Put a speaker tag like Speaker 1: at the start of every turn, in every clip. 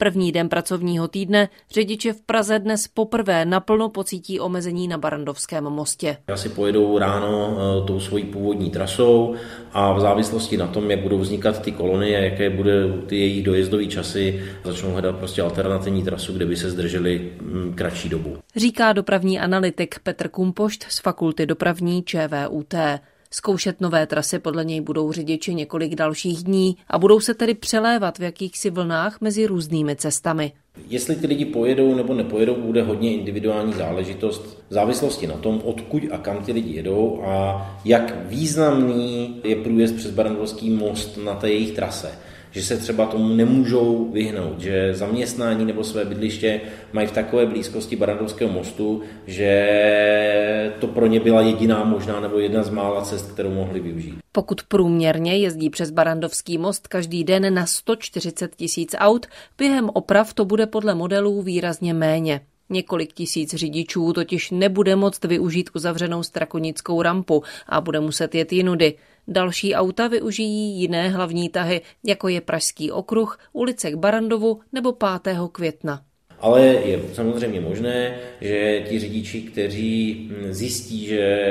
Speaker 1: První den pracovního týdne řidiče v Praze dnes poprvé naplno pocítí omezení na Barandovském mostě.
Speaker 2: Asi pojedou ráno eh, tou svojí původní trasou a v závislosti na tom, jak budou vznikat ty kolony a jaké bude ty jejich dojezdové časy, začnou hledat prostě alternativní trasu, kde by se zdrželi mm, kratší dobu.
Speaker 1: Říká dopravní analytik Petr Kumpošt z Fakulty dopravní ČVUT. Zkoušet nové trasy podle něj budou řidiči několik dalších dní a budou se tedy přelévat v jakýchsi vlnách mezi různými cestami.
Speaker 2: Jestli ty lidi pojedou nebo nepojedou, bude hodně individuální záležitost v závislosti na tom, odkud a kam ty lidi jedou a jak významný je průjezd přes Barandovský most na té jejich trase že se třeba tomu nemůžou vyhnout, že zaměstnání nebo své bydliště mají v takové blízkosti Barandovského mostu, že to pro ně byla jediná možná nebo jedna z mála cest, kterou mohli využít.
Speaker 1: Pokud průměrně jezdí přes Barandovský most každý den na 140 tisíc aut, během oprav to bude podle modelů výrazně méně. Několik tisíc řidičů totiž nebude moct využít uzavřenou strakonickou rampu a bude muset jet jinudy. Další auta využijí jiné hlavní tahy, jako je Pražský okruh, ulice k Barandovu nebo 5. května.
Speaker 2: Ale je samozřejmě možné, že ti řidiči, kteří zjistí, že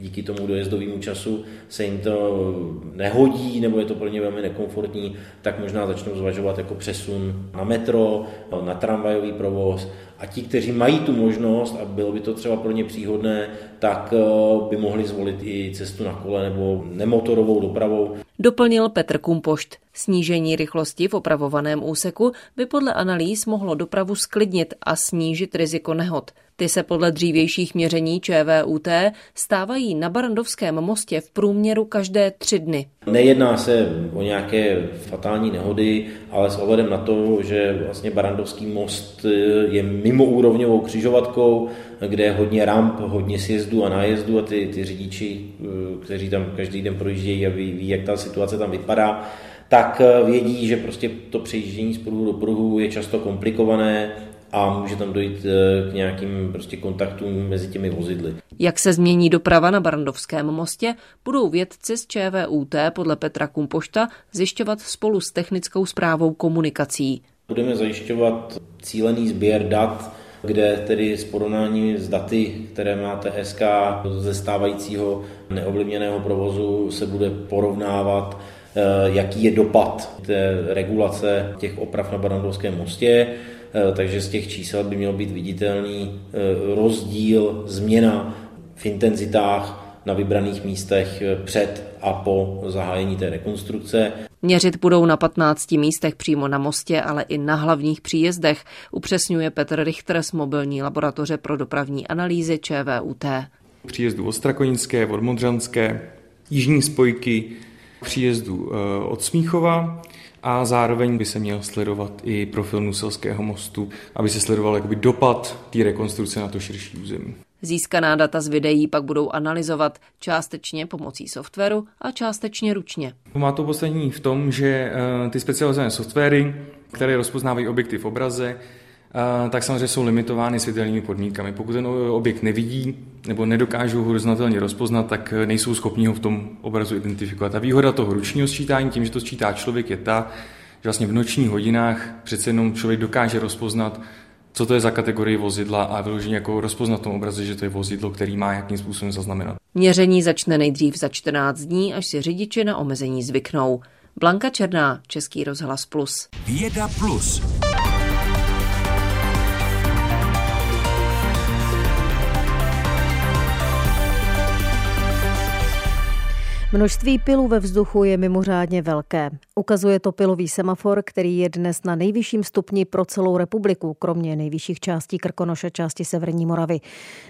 Speaker 2: díky tomu dojezdovému času se jim to nehodí nebo je to pro ně velmi nekomfortní, tak možná začnou zvažovat jako přesun na metro, na tramvajový provoz a ti, kteří mají tu možnost a bylo by to třeba pro ně příhodné, tak eh, by mohli zvolit i cestu na kole nebo nemotorovou dopravou.
Speaker 1: Doplnil Petr Kumpošt. Snížení rychlosti v opravovaném úseku by podle analýz mohlo dopravu sklidnit a snížit riziko nehod. Ty se podle dřívějších měření ČVUT stávají na Barandovském mostě v průměru každé tři dny.
Speaker 2: Nejedná se o nějaké fatální nehody, ale s ohledem na to, že vlastně Barandovský most je mimoúrovňovou křižovatkou, kde je hodně ramp, hodně sjezdu a nájezdu a ty, ty řidiči, kteří tam každý den projíždějí a ví, ví, jak ta situace tam vypadá, tak vědí, že prostě to přejíždění z pruhu do pruhu je často komplikované, a může tam dojít eh, k nějakým prostě kontaktům mezi těmi vozidly.
Speaker 1: Jak se změní doprava na Barandovském mostě, budou vědci z ČVUT podle Petra Kumpošta zjišťovat spolu s technickou zprávou komunikací.
Speaker 2: Budeme zajišťovat cílený sběr dat, kde tedy s porovnání s daty, které má TSK ze stávajícího neovlivněného provozu, se bude porovnávat, eh, jaký je dopad té regulace těch oprav na Barandovském mostě takže z těch čísel by měl být viditelný eh, rozdíl, změna v intenzitách na vybraných místech eh, před a po zahájení té rekonstrukce.
Speaker 1: Měřit budou na 15 místech přímo na mostě, ale i na hlavních příjezdech, upřesňuje Petr Richter z mobilní laboratoře pro dopravní analýzy ČVUT.
Speaker 3: Příjezdu od Strakonické, od Modřanské, jižní spojky, příjezdu od Smíchova, a zároveň by se měl sledovat i profil Nuselského mostu, aby se sledoval jakoby dopad té rekonstrukce na to širší území.
Speaker 1: Získaná data z videí pak budou analyzovat částečně pomocí softwaru a částečně ručně.
Speaker 3: Má to poslední v tom, že eh, ty specializované softwary, které rozpoznávají objekty v obraze, tak samozřejmě jsou limitovány světelnými podmínkami. Pokud ten objekt nevidí nebo nedokážou ho horizontálně rozpoznat, tak nejsou schopni ho v tom obrazu identifikovat. A výhoda toho ručního sčítání, tím, že to sčítá člověk, je ta, že vlastně v nočních hodinách přece jenom člověk dokáže rozpoznat, co to je za kategorii vozidla a vyloženě jako rozpoznat v tom obraze, že to je vozidlo, který má jakým způsobem zaznamenat.
Speaker 1: Měření začne nejdřív za 14 dní, až si řidiči na omezení zvyknou. Blanka Černá, Český rozhlas Plus. Věda Plus. Množství pilů ve vzduchu je mimořádně velké. Ukazuje to pilový semafor, který je dnes na nejvyšším stupni pro celou republiku, kromě nejvyšších částí Krkonoše, části Severní Moravy.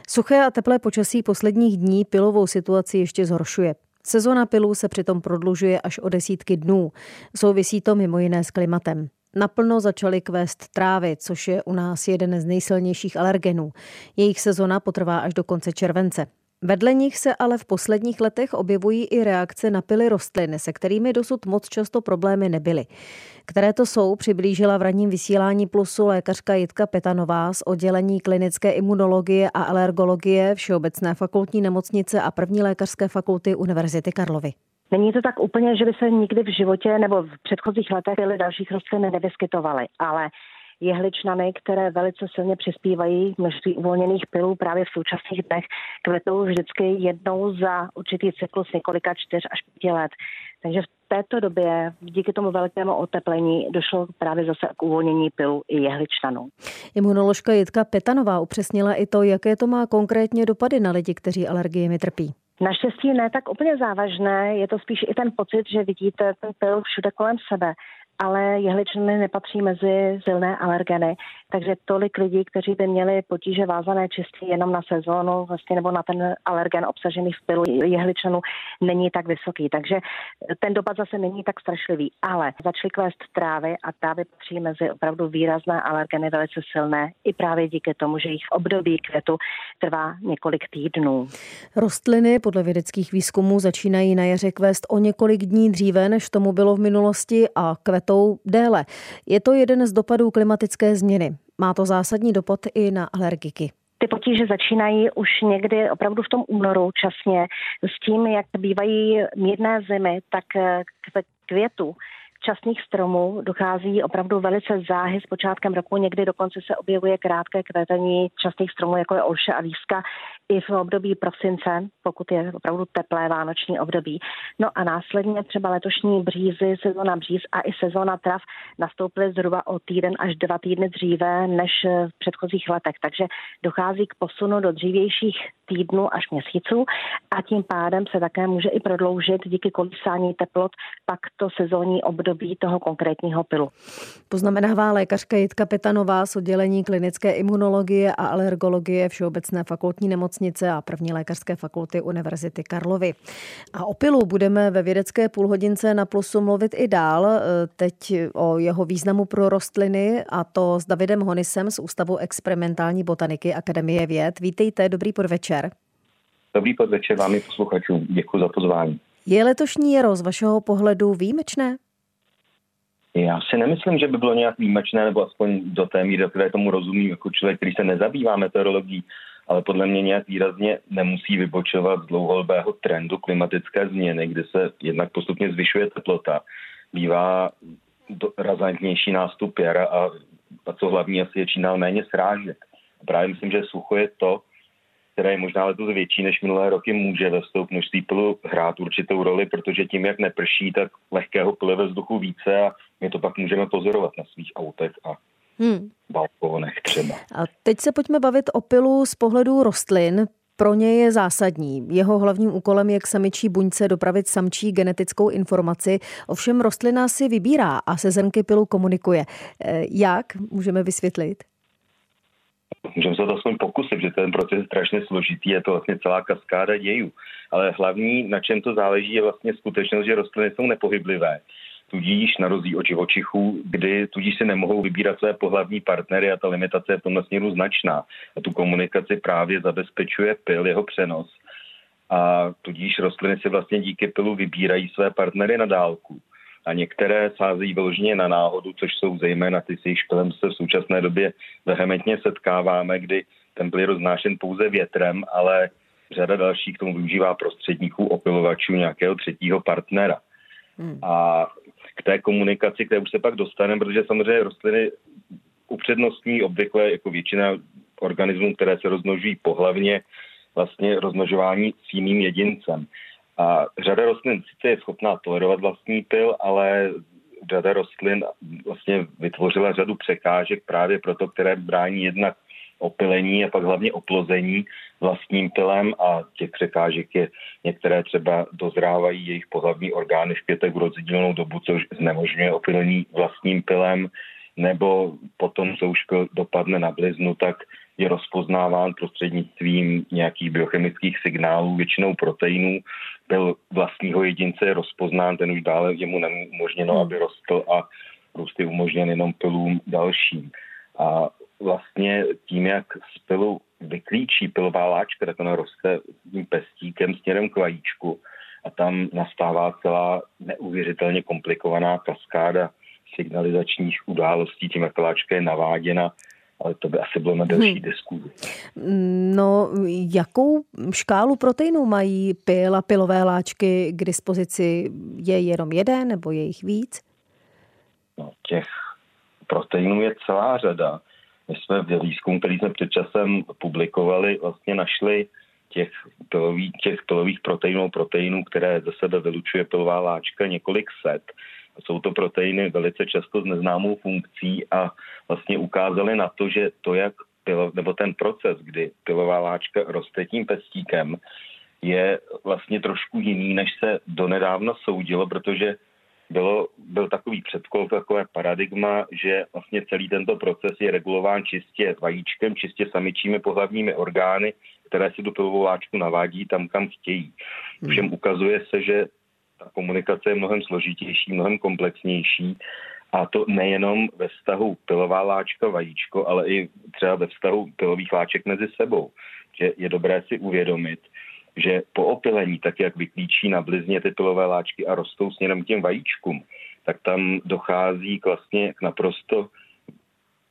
Speaker 1: Suché a teplé počasí posledních dní pilovou situaci ještě zhoršuje. Sezona pilů se přitom prodlužuje až o desítky dnů. Souvisí to mimo jiné s klimatem. Naplno začaly kvést trávy, což je u nás jeden z nejsilnějších alergenů. Jejich sezona potrvá až do konce července. Vedle nich se ale v posledních letech objevují i reakce na pily rostlin, se kterými dosud moc často problémy nebyly. Které to jsou, přiblížila v ranním vysílání plusu lékařka Jitka Petanová z oddělení klinické imunologie a alergologie Všeobecné fakultní nemocnice a první lékařské fakulty Univerzity Karlovy.
Speaker 4: Není to tak úplně, že by se nikdy v životě nebo v předchozích letech byly dalších rostlin nevyskytovaly, ale jehličnany, které velice silně přispívají množství uvolněných pilů právě v současných dnech, kvetou vždycky jednou za určitý cyklus několika čtyř až pěti let. Takže v této době díky tomu velkému oteplení došlo právě zase k uvolnění pilu i jehličnanů.
Speaker 5: Imunoložka Jitka Petanová upřesnila i to, jaké to má konkrétně dopady na lidi, kteří alergiemi trpí.
Speaker 4: Naštěstí ne tak úplně závažné, je to spíš i ten pocit, že vidíte ten pil všude kolem sebe ale jehličnany nepatří mezi silné alergeny, takže tolik lidí, kteří by měli potíže vázané čistě jenom na sezónu vlastně, nebo na ten alergen obsažený v pilu jehličnanu, není tak vysoký. Takže ten dopad zase není tak strašlivý. Ale začaly kvést trávy a trávy patří mezi opravdu výrazné alergeny, velice silné, i právě díky tomu, že jejich období květu trvá několik týdnů.
Speaker 5: Rostliny podle vědeckých výzkumů začínají na jaře kvést o několik dní dříve, než tomu bylo v minulosti a kvetou déle. Je to jeden z dopadů klimatické změny. Má to zásadní dopad i na alergiky.
Speaker 4: Ty potíže začínají už někdy opravdu v tom únoru časně s tím, jak bývají mírné zimy, tak k květu časných stromů dochází opravdu velice záhy s počátkem roku, někdy dokonce se objevuje krátké kvetení častých stromů, jako je olše a výska, i v období prosince, pokud je opravdu teplé vánoční období. No a následně třeba letošní břízy, sezóna bříz a i sezóna trav nastoupily zhruba o týden až dva týdny dříve než v předchozích letech. Takže dochází k posunu do dřívějších týdnů až měsíců a tím pádem se také může i prodloužit díky kolísání teplot pak to sezónní období toho konkrétního pilu.
Speaker 5: Poznamenává lékařka Jitka Petanová z oddělení klinické imunologie a alergologie Všeobecné fakultní nemocnice a první lékařské fakulty Univerzity Karlovy. A o pilu budeme ve vědecké půlhodince na plusu mluvit i dál. Teď o jeho významu pro rostliny a to s Davidem Honisem z Ústavu experimentální botaniky Akademie věd. Vítejte, dobrý podvečer.
Speaker 6: Dobrý podvečer vám i posluchačům. Děkuji za pozvání.
Speaker 5: Je letošní jaro z vašeho pohledu výjimečné?
Speaker 6: Já si nemyslím, že by bylo nějak výjimečné, nebo aspoň do té míry, které tomu rozumím, jako člověk, který se nezabývá meteorologií, ale podle mě nějak výrazně nemusí vybočovat z dlouhodobého trendu klimatické změny, kdy se jednak postupně zvyšuje teplota, bývá razantnější nástup jara a, a co hlavní asi je čínal méně srážek. Právě myslím, že sucho je to, které je možná letos větší než minulé roky, může ve vstup množství pilu hrát určitou roli, protože tím, jak neprší, tak lehkého pilu ve vzduchu více a my to pak můžeme pozorovat na svých autech a hmm. balkonech třeba.
Speaker 5: A teď se pojďme bavit o pilu z pohledu rostlin. Pro ně je zásadní. Jeho hlavním úkolem je k samičí buňce dopravit samčí genetickou informaci. Ovšem rostlina si vybírá a se zrnky pilu komunikuje. Eh, jak? Můžeme vysvětlit?
Speaker 6: Můžeme se to aspoň pokusit, že ten proces je strašně složitý, je to vlastně celá kaskáda dějů. Ale hlavní, na čem to záleží, je vlastně skutečnost, že rostliny jsou nepohyblivé. Tudíž na rozdíl od živočichů, kdy tudíž si nemohou vybírat své pohlavní partnery a ta limitace je v tomhle směru značná. A tu komunikaci právě zabezpečuje pil, jeho přenos. A tudíž rostliny si vlastně díky pilu vybírají své partnery na dálku a některé sázejí vyloženě na náhodu, což jsou zejména ty, s jejich špilem se v současné době vehementně setkáváme, kdy ten byl roznášen pouze větrem, ale řada dalších k tomu využívá prostředníků opilovačů nějakého třetího partnera. Hmm. A k té komunikaci, které už se pak dostaneme, protože samozřejmě rostliny upřednostní obvykle jako většina organismů, které se rozmnožují pohlavně, vlastně rozmnožování s jiným jedincem. A řada rostlin sice je schopná tolerovat vlastní pil, ale řada rostlin vlastně vytvořila řadu překážek právě proto, které brání jednak opilení a pak hlavně oplození vlastním pilem a těch překážek je některé třeba dozrávají jejich pohlavní orgány v pětek v rozdílnou dobu, což znemožňuje opilení vlastním pilem, nebo potom, co už dopadne na bliznu, tak je rozpoznáván prostřednictvím nějakých biochemických signálů, většinou proteinů. Byl vlastního jedince je rozpoznán, ten už dále je mu neumožněno, hmm. aby rostl a růst je umožněn jenom pilům dalším. A vlastně tím, jak z pilu vyklíčí pilová láčka, tak ona roste tím pestíkem směrem k vajíčku a tam nastává celá neuvěřitelně komplikovaná kaskáda signalizačních událostí, tím, jak ta láčka je naváděna ale to by asi bylo na delší hmm. diskuzi.
Speaker 5: No, jakou škálu proteinů mají pil a pilové láčky k dispozici? Je jenom jeden nebo je jich víc?
Speaker 6: No, těch proteinů je celá řada. My jsme v výzkumu, který jsme před časem publikovali, vlastně našli těch, pilový, těch pilových proteinů, proteinů, které ze sebe vylučuje pilová láčka několik set. Jsou to proteiny velice často s neznámou funkcí a vlastně ukázali na to, že to, jak pilo, nebo ten proces, kdy pilová láčka roste tím pestíkem, je vlastně trošku jiný, než se donedávno soudilo, protože bylo, byl takový předkol, takové paradigma, že vlastně celý tento proces je regulován čistě vajíčkem, čistě samičími pohlavními orgány, které si tu pilovou láčku navádí tam, kam chtějí. Všem hmm. ukazuje se, že ta komunikace je mnohem složitější, mnohem komplexnější a to nejenom ve vztahu pilová láčka, vajíčko, ale i třeba ve vztahu pilových láček mezi sebou. Že je dobré si uvědomit, že po opilení, tak jak vyklíčí na blizně ty pilové láčky a rostou směrem k těm vajíčkům, tak tam dochází k vlastně k naprosto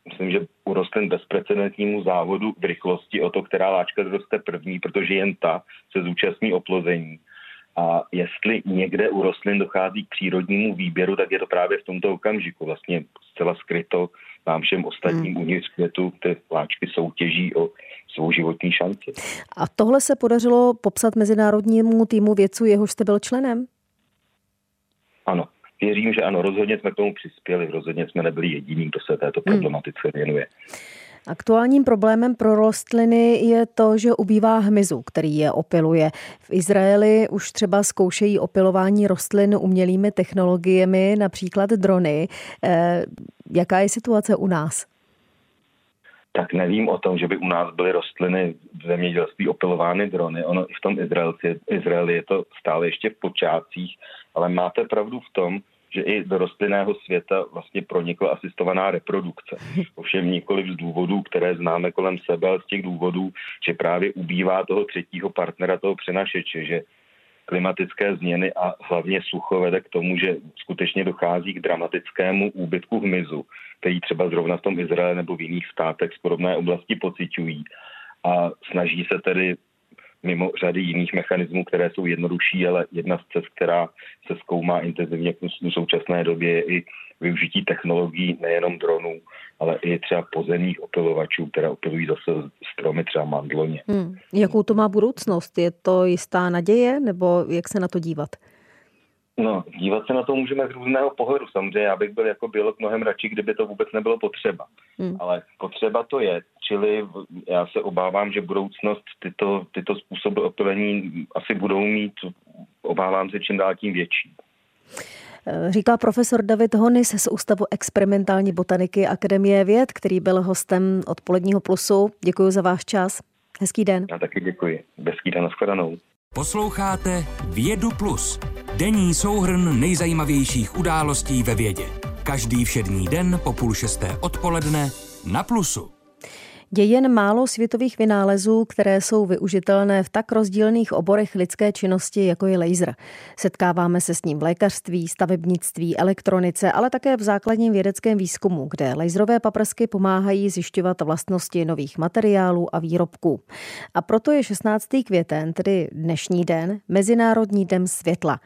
Speaker 6: myslím, že u rostlin bezprecedentnímu závodu v rychlosti o to, která láčka zroste první, protože jen ta se zúčastní oplození. A jestli někde u rostlin dochází k přírodnímu výběru, tak je to právě v tomto okamžiku. Vlastně zcela skryto vám všem ostatním hmm. uvnitř květu ty láčky soutěží o svou životní šanci.
Speaker 5: A tohle se podařilo popsat mezinárodnímu týmu vědců, jehož jste byl členem?
Speaker 6: Ano, věřím, že ano, rozhodně jsme k tomu přispěli, rozhodně jsme nebyli jediní, kdo se této hmm. problematice věnuje.
Speaker 5: Aktuálním problémem pro rostliny je to, že ubývá hmyzu, který je opiluje. V Izraeli už třeba zkoušejí opilování rostlin umělými technologiemi, například drony. Eh, jaká je situace u nás?
Speaker 6: tak nevím o tom, že by u nás byly rostliny v zemědělství opilovány drony. Ono i v tom Izraelci, Izraeli je to stále ještě v počátcích, ale máte pravdu v tom, že i do rostlinného světa vlastně pronikla asistovaná reprodukce. Ovšem nikoli z důvodů, které známe kolem sebe, ale z těch důvodů, že právě ubývá toho třetího partnera, toho přenašeče, že klimatické změny a hlavně sucho vede k tomu, že skutečně dochází k dramatickému úbytku hmyzu, který třeba zrovna v tom Izraele nebo v jiných státech z podobné oblasti pocitují a snaží se tedy mimo řady jiných mechanismů, které jsou jednodušší, ale jedna z cest, která se zkoumá intenzivně v současné době, je i využití technologií nejenom dronů, ale i třeba pozemních opilovačů, které opilují zase stromy, třeba mandloně. Hmm.
Speaker 5: Jakou to má budoucnost? Je to jistá naděje, nebo jak se na to dívat?
Speaker 6: No, dívat se na to můžeme z různého pohledu. Samozřejmě já bych byl jako biolog mnohem radši, kdyby to vůbec nebylo potřeba. Hmm. Ale potřeba to je. Čili já se obávám, že budoucnost tyto, tyto způsoby opilení asi budou mít, obávám se, čím dál tím větší.
Speaker 5: Říká profesor David Honis z Ústavu experimentální botaniky Akademie věd, který byl hostem odpoledního plusu. Děkuji za váš čas. Hezký den.
Speaker 6: Já taky děkuji. Hezký den, nashledanou.
Speaker 7: Posloucháte Vědu Plus, denní souhrn nejzajímavějších událostí ve vědě. Každý všední den po půl šesté odpoledne na Plusu.
Speaker 5: Je jen málo světových vynálezů, které jsou využitelné v tak rozdílných oborech lidské činnosti, jako je laser. Setkáváme se s ním v lékařství, stavebnictví, elektronice, ale také v základním vědeckém výzkumu, kde laserové paprsky pomáhají zjišťovat vlastnosti nových materiálů a výrobků. A proto je 16. květen, tedy dnešní den, Mezinárodní den světla.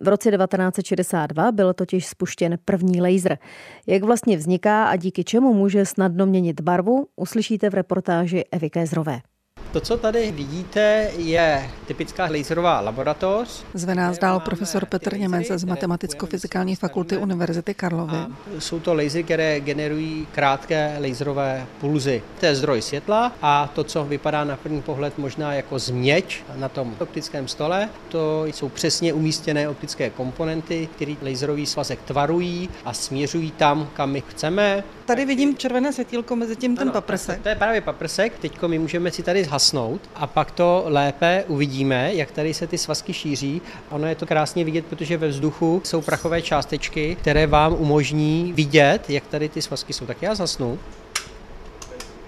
Speaker 5: V roce 1962 byl totiž spuštěn první laser. Jak vlastně vzniká a díky čemu může snadno měnit barvu, uslyšíte v reportáži Evy Kézrové.
Speaker 8: To, co tady vidíte, je typická laserová laboratoř.
Speaker 9: Zve nás dál profesor Petr Němec z Matematicko-fyzikální fakulty Univerzity Karlovy.
Speaker 8: Jsou to lasery, které generují krátké laserové pulzy. To je zdroj světla a to, co vypadá na první pohled možná jako změť na tom optickém stole, to jsou přesně umístěné optické komponenty, které laserový svazek tvarují a směřují tam, kam my chceme.
Speaker 9: Tady vidím červené světílko mezi tím ten paprsek.
Speaker 8: To je právě paprsek. Teď my můžeme si tady zhasnout a pak to lépe uvidíme, jak tady se ty svazky šíří. Ono je to krásně vidět, protože ve vzduchu jsou prachové částečky, které vám umožní vidět, jak tady ty svazky jsou. Tak já zhasnu.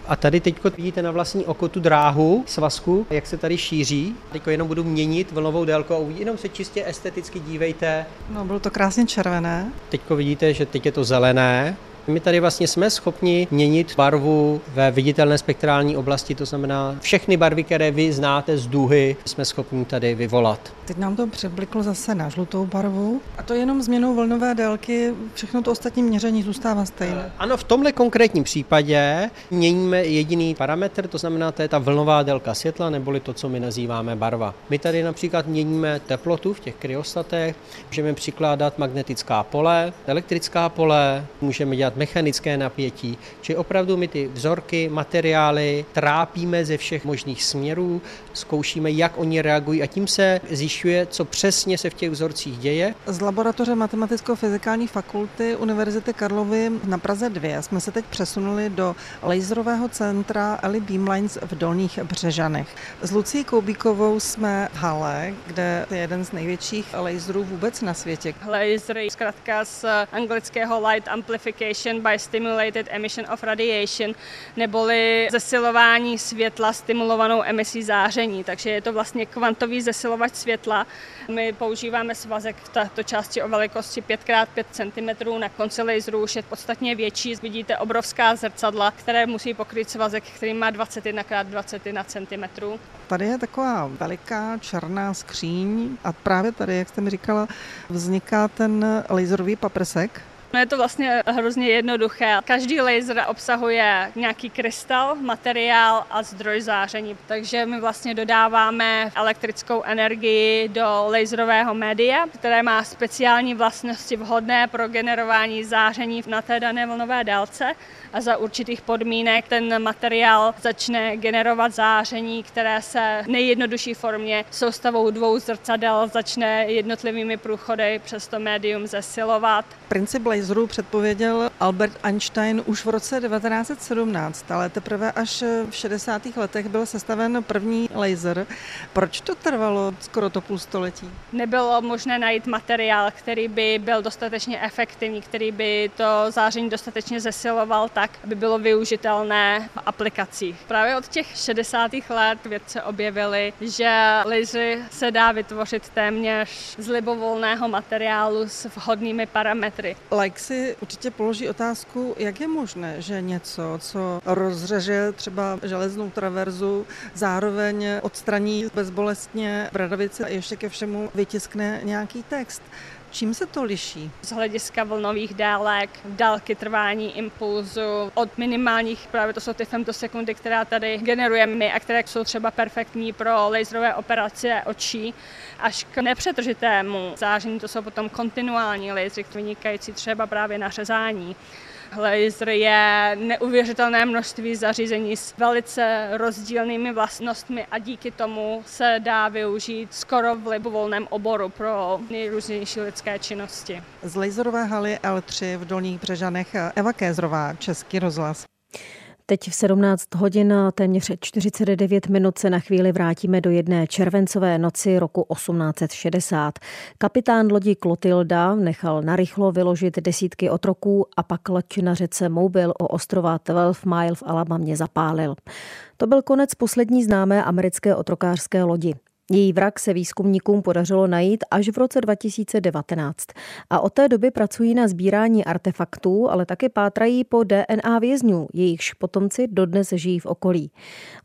Speaker 8: A tady teď vidíte na vlastní oko tu dráhu svazku, jak se tady šíří. Teď jenom budu měnit vlnovou délku a jenom se čistě esteticky dívejte.
Speaker 9: No, bylo to krásně červené.
Speaker 8: Teď vidíte, že teď je to zelené, My tady vlastně jsme schopni měnit barvu ve viditelné spektrální oblasti, to znamená všechny barvy, které vy znáte z duhy, jsme schopni tady vyvolat.
Speaker 9: Teď nám to přebliklo zase na žlutou barvu. A to jenom změnou vlnové délky, všechno to ostatní měření zůstává stejné.
Speaker 8: Ano, v tomhle konkrétním případě měníme jediný parametr, to znamená, to je ta vlnová délka světla, neboli to, co my nazýváme barva. My tady například měníme teplotu v těch kryostatech, můžeme přikládat magnetická pole, elektrická pole, můžeme dělat mechanické napětí, či opravdu my ty vzorky, materiály trápíme ze všech možných směrů, zkoušíme, jak oni reagují a tím se zjišťuje, co přesně se v těch vzorcích děje.
Speaker 9: Z laboratoře Matematicko-fyzikální fakulty Univerzity Karlovy na Praze 2 jsme se teď přesunuli do laserového centra Eli Beamlines v Dolních Břežanech. S Lucí Koubíkovou jsme v hale, kde je jeden z největších laserů vůbec na světě.
Speaker 10: Laser je zkrátka z anglického Light Amplification by Stimulated Emission of Radiation, neboli zesilování světla stimulovanou emisí záření. Takže je to vlastně kvantový zesilovač světla. My používáme svazek v této části o velikosti 5x5 cm. Na konci laseru už je podstatně větší. Vidíte obrovská zrcadla, které musí pokryt svazek, který má 21x21 cm.
Speaker 9: Tady je taková veliká černá skříň a právě tady, jak jste mi říkala, vzniká ten laserový paprsek,
Speaker 10: No je to vlastně hrozně jednoduché. Každý laser obsahuje nějaký krystal, materiál a zdroj záření. Takže my vlastně dodáváme elektrickou energii do laserového média, které má speciální vlastnosti vhodné pro generování záření na té dané vlnové délce a za určitých podmínek ten materiál začne generovat záření, které se v nejjednodušší formě soustavou dvou zrcadel začne jednotlivými průchody přes to médium zesilovat.
Speaker 9: Princip laserů předpověděl Albert Einstein už v roce 1917, ale teprve až v 60. letech byl sestaven první laser. Proč to trvalo skoro to půl století?
Speaker 10: Nebylo možné najít materiál, který by byl dostatečně efektivní, který by to záření dostatečně zesiloval tak, aby bylo využitelné v aplikacích. Právě od těch 60. let vědce objevili, že lasery se dá vytvořit téměř z libovolného materiálu s vhodnými parametry.
Speaker 9: Like si určitě položí otázku, jak je možné, že něco, co rozřeže třeba železnou traverzu, zároveň odstraní bezbolestně bradavice a ještě ke všemu vytiskne nějaký text. Čím se to liší?
Speaker 10: Z hlediska vlnových délek, dálky trvání impulzu, od minimálních, právě to jsou ty femtosekundy, která tady generujeme my a které jsou třeba perfektní pro laserové operace očí, až k nepřetržitému záření, to jsou potom kontinuální lasery, vynikající třeba právě na řezání. Laser je neuvěřitelné množství zařízení s velice rozdílnými vlastnostmi a díky tomu se dá využít skoro v libovolném oboru pro nejrůznější lidské činnosti.
Speaker 9: Z laserové haly L3 v Dolních Břežanech Eva Kézrová, Český rozhlas.
Speaker 5: Teď v 17 hodin téměř 49 minut se na chvíli vrátíme do jedné červencové noci roku 1860. Kapitán lodi Klotilda nechal narychlo vyložit desítky otroků a pak loď na řece Mobile o ostrova 12 Mile v Alabamě zapálil. To byl konec poslední známé americké otrokářské lodi. Její vrak se výzkumníkům podařilo najít až v roce 2019 a od té doby pracují na sbírání artefaktů, ale také pátrají po DNA vězňů, jejichž potomci dodnes žijí v okolí.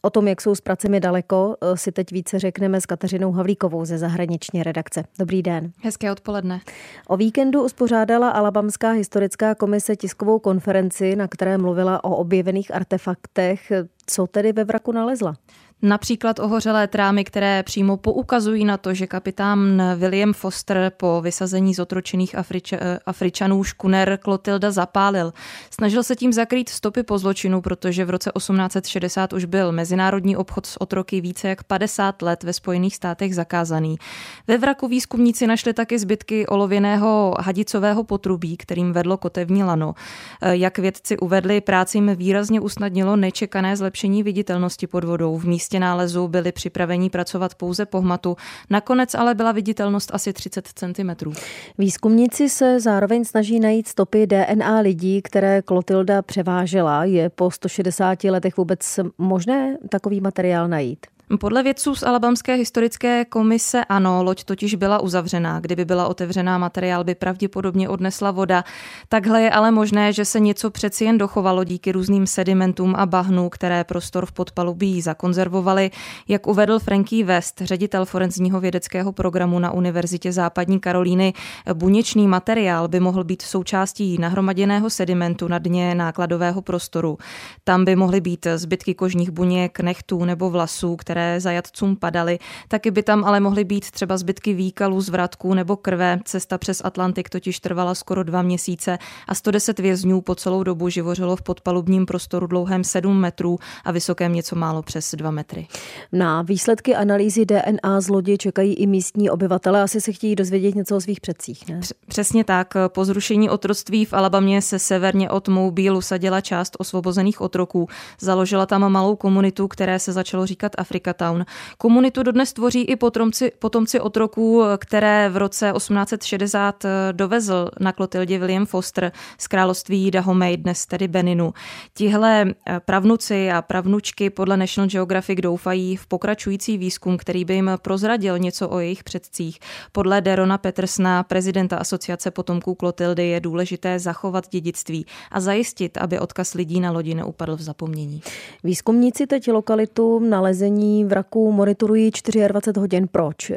Speaker 5: O tom, jak jsou s pracemi daleko, si teď více řekneme s Kateřinou Havlíkovou ze zahraniční redakce. Dobrý den.
Speaker 11: Hezké odpoledne.
Speaker 5: O víkendu uspořádala Alabamská historická komise tiskovou konferenci, na které mluvila o objevených artefaktech. Co tedy ve vraku nalezla?
Speaker 11: Například ohořelé trámy, které přímo poukazují na to, že kapitán William Foster po vysazení z otročených Afrič- Afričanů škuner Klotilda zapálil. Snažil se tím zakrýt stopy po zločinu, protože v roce 1860 už byl mezinárodní obchod s otroky více jak 50 let ve Spojených státech zakázaný. Ve vraku výzkumníci našli taky zbytky olověného hadicového potrubí, kterým vedlo kotevní lano. Jak vědci uvedli, práci jim výrazně usnadnilo nečekané zlepšení viditelnosti pod vodou v místě místě nálezu byli připraveni pracovat pouze po hmatu. Nakonec ale byla viditelnost asi 30 cm.
Speaker 5: Výzkumníci se zároveň snaží najít stopy DNA lidí, které Klotilda převážela. Je po 160 letech vůbec možné takový materiál najít?
Speaker 11: Podle vědců z Alabamské historické komise ano, loď totiž byla uzavřená. Kdyby byla otevřená, materiál by pravděpodobně odnesla voda. Takhle je ale možné, že se něco přeci jen dochovalo díky různým sedimentům a bahnu, které prostor v podpalubí zakonzervovaly. Jak uvedl Frankie West, ředitel forenzního vědeckého programu na Univerzitě západní Karolíny, buněčný materiál by mohl být součástí nahromaděného sedimentu na dně nákladového prostoru. Tam by mohly být zbytky kožních buněk, nechtů nebo vlasů, které které zajatcům padaly. Taky by tam ale mohly být třeba zbytky výkalů, zvratků nebo krve. Cesta přes Atlantik totiž trvala skoro dva měsíce a 110 vězňů po celou dobu živořilo v podpalubním prostoru dlouhém 7 metrů a vysokém něco málo přes 2 metry.
Speaker 5: Na výsledky analýzy DNA z lodi čekají i místní obyvatele. Asi se chtějí dozvědět něco o svých předcích, ne?
Speaker 11: Přesně tak. Po zrušení otroctví v Alabamě se severně od Mobilu sadila část osvobozených otroků. Založila tam malou komunitu, které se začalo říkat Afrika Town. Komunitu dodnes tvoří i potomci, potomci otroků, které v roce 1860 dovezl na Klotildě William Foster z království Dahomey, dnes tedy Beninu. Tihle eh, pravnuci a pravnučky podle National Geographic doufají v pokračující výzkum, který by jim prozradil něco o jejich předcích. Podle Derona Petersna, prezidenta asociace potomků Klotildy, je důležité zachovat dědictví a zajistit, aby odkaz lidí na lodi neupadl v zapomnění.
Speaker 5: Výzkumníci teď lokalitu nalezení vraku monitorují 24 hodin. Proč?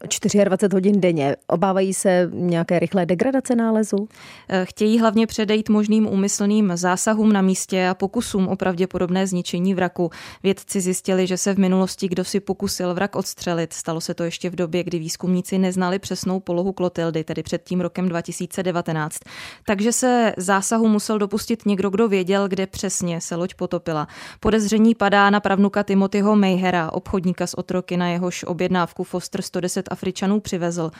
Speaker 5: 24 eh, hodin denně. Obávají se nějaké rychlé degradace nálezu?
Speaker 11: Eh, chtějí hlavně předejít možným úmyslným zásahům na místě a pokusům o pravděpodobné zničení vraku. Vědci zjistili, že se v minulosti kdo si pokusil vrak odstřelit. Stalo se to ještě v době, kdy výzkumníci neznali přesnou polohu Klotildy, tedy před tím rokem 2019. Takže se zásahu musel dopustit někdo, kdo věděl, kde přesně se loď potopila. Podezření padá na pravnuka Timothyho May Hera, obchodníka z otroky, na jehož objednávku Foster 110 Afričanů přivezl.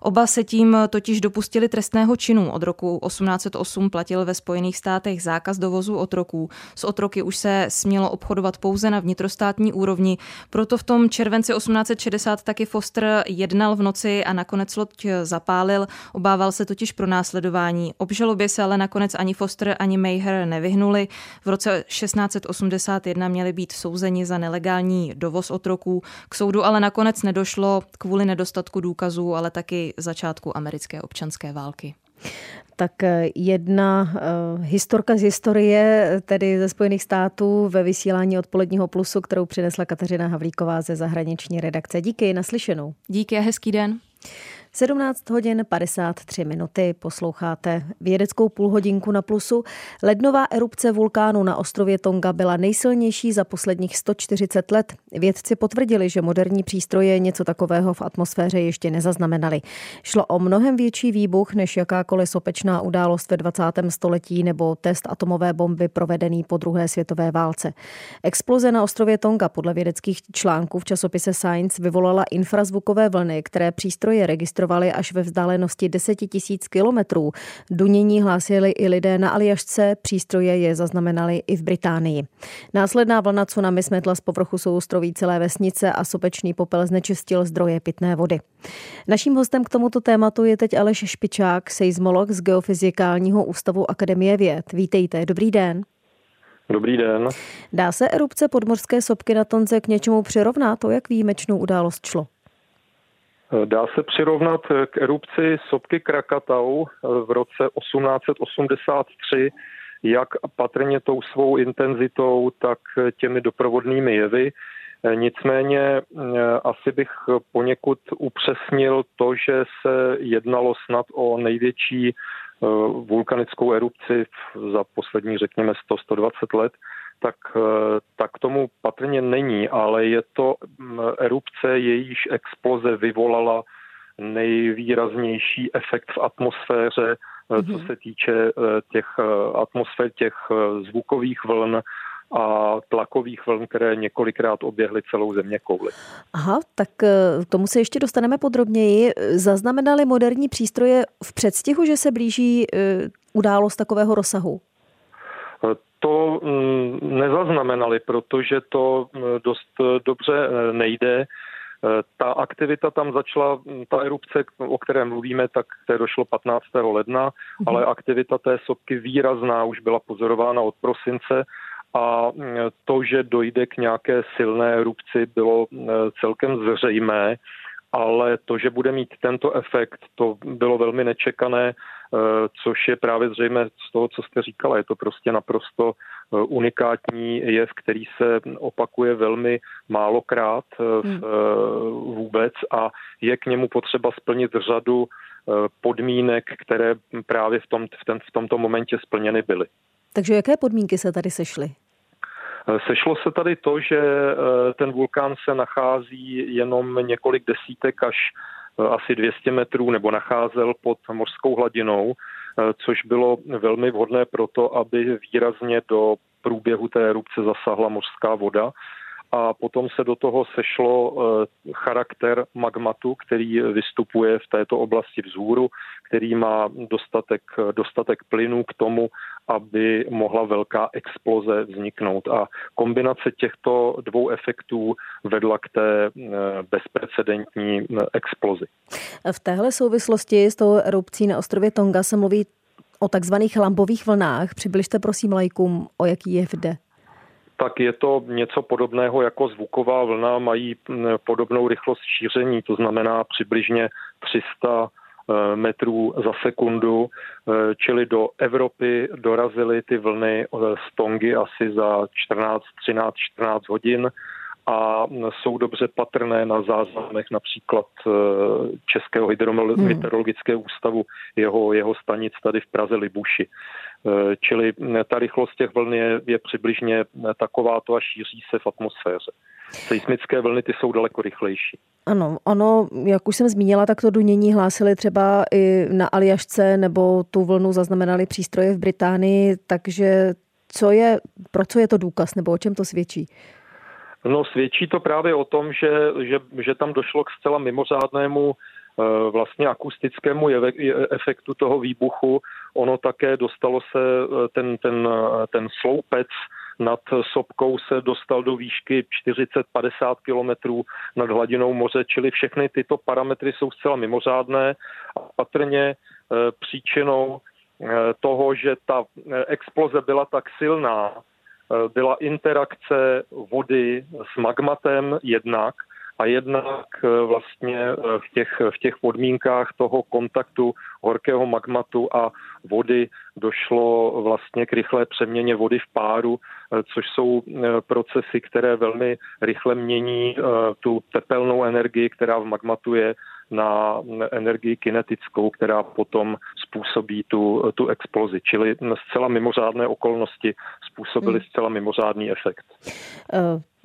Speaker 11: Oba se tím totiž dopustili trestného činu. Od roku 1808 platil ve Spojených státech zákaz dovozu otroků. S otroky už se smělo obchodovat pouze na vnitrostátní úrovni. Proto v tom červenci 1860 taky Foster jednal v noci a nakonec loď zapálil. Obával se totiž pro následování. Obžalobě se ale nakonec ani Foster, ani Mayher nevyhnuli. V roce 1681 měli být souzeni za nelegální dovoz otroků. K soudu ale nakonec nedošlo kvůli nedostatku důkazů, ale taky začátku americké občanské války.
Speaker 5: Tak eh, jedna uh, historka z historie, tedy ze Spojených států ve vysílání odpoledního plusu, kterou přinesla Kateřina Havlíková ze zahraniční redakce. Díky, naslyšenou.
Speaker 11: Díky a hezký den.
Speaker 5: 17 hodin 53 minuty posloucháte vědeckou půlhodinku na plusu. Lednová erupce vulkánu na ostrově Tonga byla nejsilnější za posledních 140 let. Vědci potvrdili, že moderní přístroje něco takového v atmosféře ještě nezaznamenali. Šlo o mnohem větší výbuch než jakákoliv sopečná událost ve 20. století nebo test atomové bomby provedený po druhé světové válce. Exploze na ostrově Tonga podle vědeckých článků v časopise Science vyvolala infrazvukové vlny, které přístroje registrovaly registrovali až ve vzdálenosti 10 tisíc kilometrů. Dunění hlásili i lidé na Aljašce, přístroje je zaznamenali i v Británii. Následná vlna tsunami smetla z povrchu soustroví celé vesnice a sopečný popel znečistil zdroje pitné vody. Naším hostem k tomuto tématu je teď Aleš Špičák, seismolog z Geofyzikálního ústavu Akademie věd. Vítejte, dobrý den.
Speaker 12: Dobrý den.
Speaker 5: Dá se erupce podmorské sopky na Tonze k něčemu přirovnat? O jak výjimečnou událost šlo?
Speaker 12: Dá se přirovnat k erupci sopky Krakatau v roce 1883, jak patrně tou svou intenzitou, tak těmi doprovodnými jevy. Nicméně eh, asi bych poněkud upřesnil to, že se jednalo snad o největší eh, vulkanickou erupci za poslední, řekněme, 100-120 let tak, eh, tak tomu patrně není, ale je to mm, erupce, jejíž exploze vyvolala nejvýraznější efekt v atmosféře, mm-hmm. co mhm. se týče eh, těch atmosfér, těch zvukových vln, a tlakových vln, které několikrát oběhly celou země kouli.
Speaker 5: Aha, tak k tomu se ještě dostaneme podrobněji. Zaznamenali moderní přístroje v předstihu, že se blíží událost takového rozsahu?
Speaker 12: To mm, nezaznamenali, protože to mm, dost dobře e, nejde. E, ta aktivita tam začala, mm, ta erupce, o které mluvíme, tak to došlo 15. ledna, mm-hmm. ale aktivita té sopky výrazná už byla pozorována od prosince a to, že dojde k nějaké silné erupci, bylo celkem zřejmé ale to, že bude mít tento efekt, to bylo velmi nečekané, eh, což je právě zřejmé z toho, co jste říkala. Je to prostě naprosto eh, unikátní jev, který se opakuje velmi málokrát eh, hmm. vůbec a je k němu potřeba splnit řadu podmínek, které právě v, tom, v, ten, v tomto momentě splněny byly.
Speaker 5: Takže jaké podmínky se tady sešly?
Speaker 12: Sešlo se tady to, že eh, ten vulkán se nachází jenom několik desítek až eh, asi 200 metrů nebo nacházel pod mořskou hladinou, eh, což bylo velmi vhodné pro to, aby výrazně do průběhu té erupce zasahla mořská voda a potom se do toho sešlo eh, charakter magmatu, který vystupuje v této oblasti vzhůru, který má dostatek, dostatek plynu k tomu, aby mohla velká exploze vzniknout. A kombinace těchto dvou efektů vedla k té eh, bezprecedentní eh, explozi.
Speaker 5: V téhle souvislosti s tou erupcí na ostrově Tonga se mluví o takzvaných lambových vlnách. Přibližte prosím lajkům, o jaký je jde
Speaker 12: tak je to něco podobného jako zvuková vlna, mají podobnou rychlost šíření, to znamená přibližně 300 e, metrů za sekundu, e, čili do Evropy dorazily ty vlny e, z Tongy asi za 14, 13, 14 hodin a jsou dobře patrné na záznamech například Českého hmm. hydrologického ústavu, jeho, jeho stanic tady v Praze Libuši. Eh, čili eh, ta rychlost těch vln je, je přibližně eh, takováto a šíří se v atmosféře. Seismické vlny ty jsou daleko rychlejší.
Speaker 5: Ano, ono, jak už jsem zmínila, tak to dunění hlásili třeba i na Aljašce nebo tu vlnu zaznamenali přístroje v Británii, takže co je, pro co je to důkaz nebo o čem to svědčí?
Speaker 12: No svědčí to právě o tom, že, že, že tam došlo k zcela mimořádnému vlastně akustickému efektu toho výbuchu. Ono také dostalo se, eh, ten, ten, eh, ten sloupec nad sopkou se dostal do výšky 40-50 kilometrů nad hladinou moře, čili všechny tyto parametry jsou zcela mimořádné a patrně příčinou toho, že ta exploze byla tak silná, byla interakce vody s magmatem jednak a jednak eh, vlastně eh, v těch, v těch podmínkách toho kontaktu horkého magmatu a vody došlo vlastně k rychlé přeměně vody v páru, eh, což jsou procesy, které velmi rychle mění tu tepelnou energii, která v magmatu je, na energii kinetickou, která potom způsobí tu, tu explozi. Čili zcela mimořádné okolnosti způsobily hmm. zcela mimořádný efekt.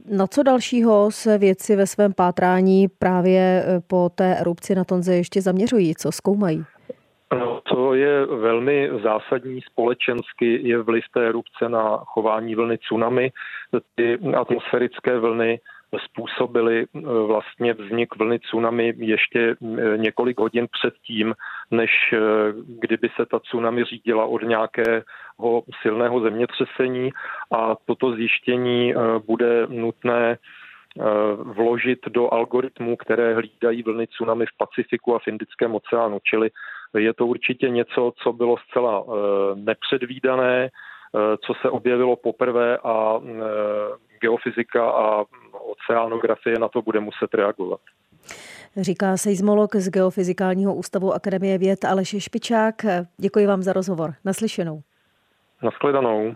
Speaker 5: Na co dalšího se věci ve svém pátrání právě e, po té erupci na Tonze ještě zaměřují? Co zkoumají?
Speaker 12: No, to je velmi zásadní společensky, je vliv té erupce na chování vlny tsunami. Ty atmosférické vlny způsobily e, vlastně vznik vlny tsunami ještě e, několik hodin předtím, než kdyby se ta tsunami řídila od nějaké silného zemětřesení a toto zjištění eh, bude nutné eh, vložit do algoritmů, které hlídají vlny tsunami v Pacifiku a v Indickém oceánu. Čili je to určitě něco, co bylo zcela eh, nepředvídané, co se objevilo poprvé a geofyzika a oceánografie na to bude muset reagovat.
Speaker 5: Říká seismolog z Geofyzikálního ústavu Akademie věd Aleš Špičák. Děkuji vám za rozhovor. Naslyšenou.
Speaker 12: Naschledanou.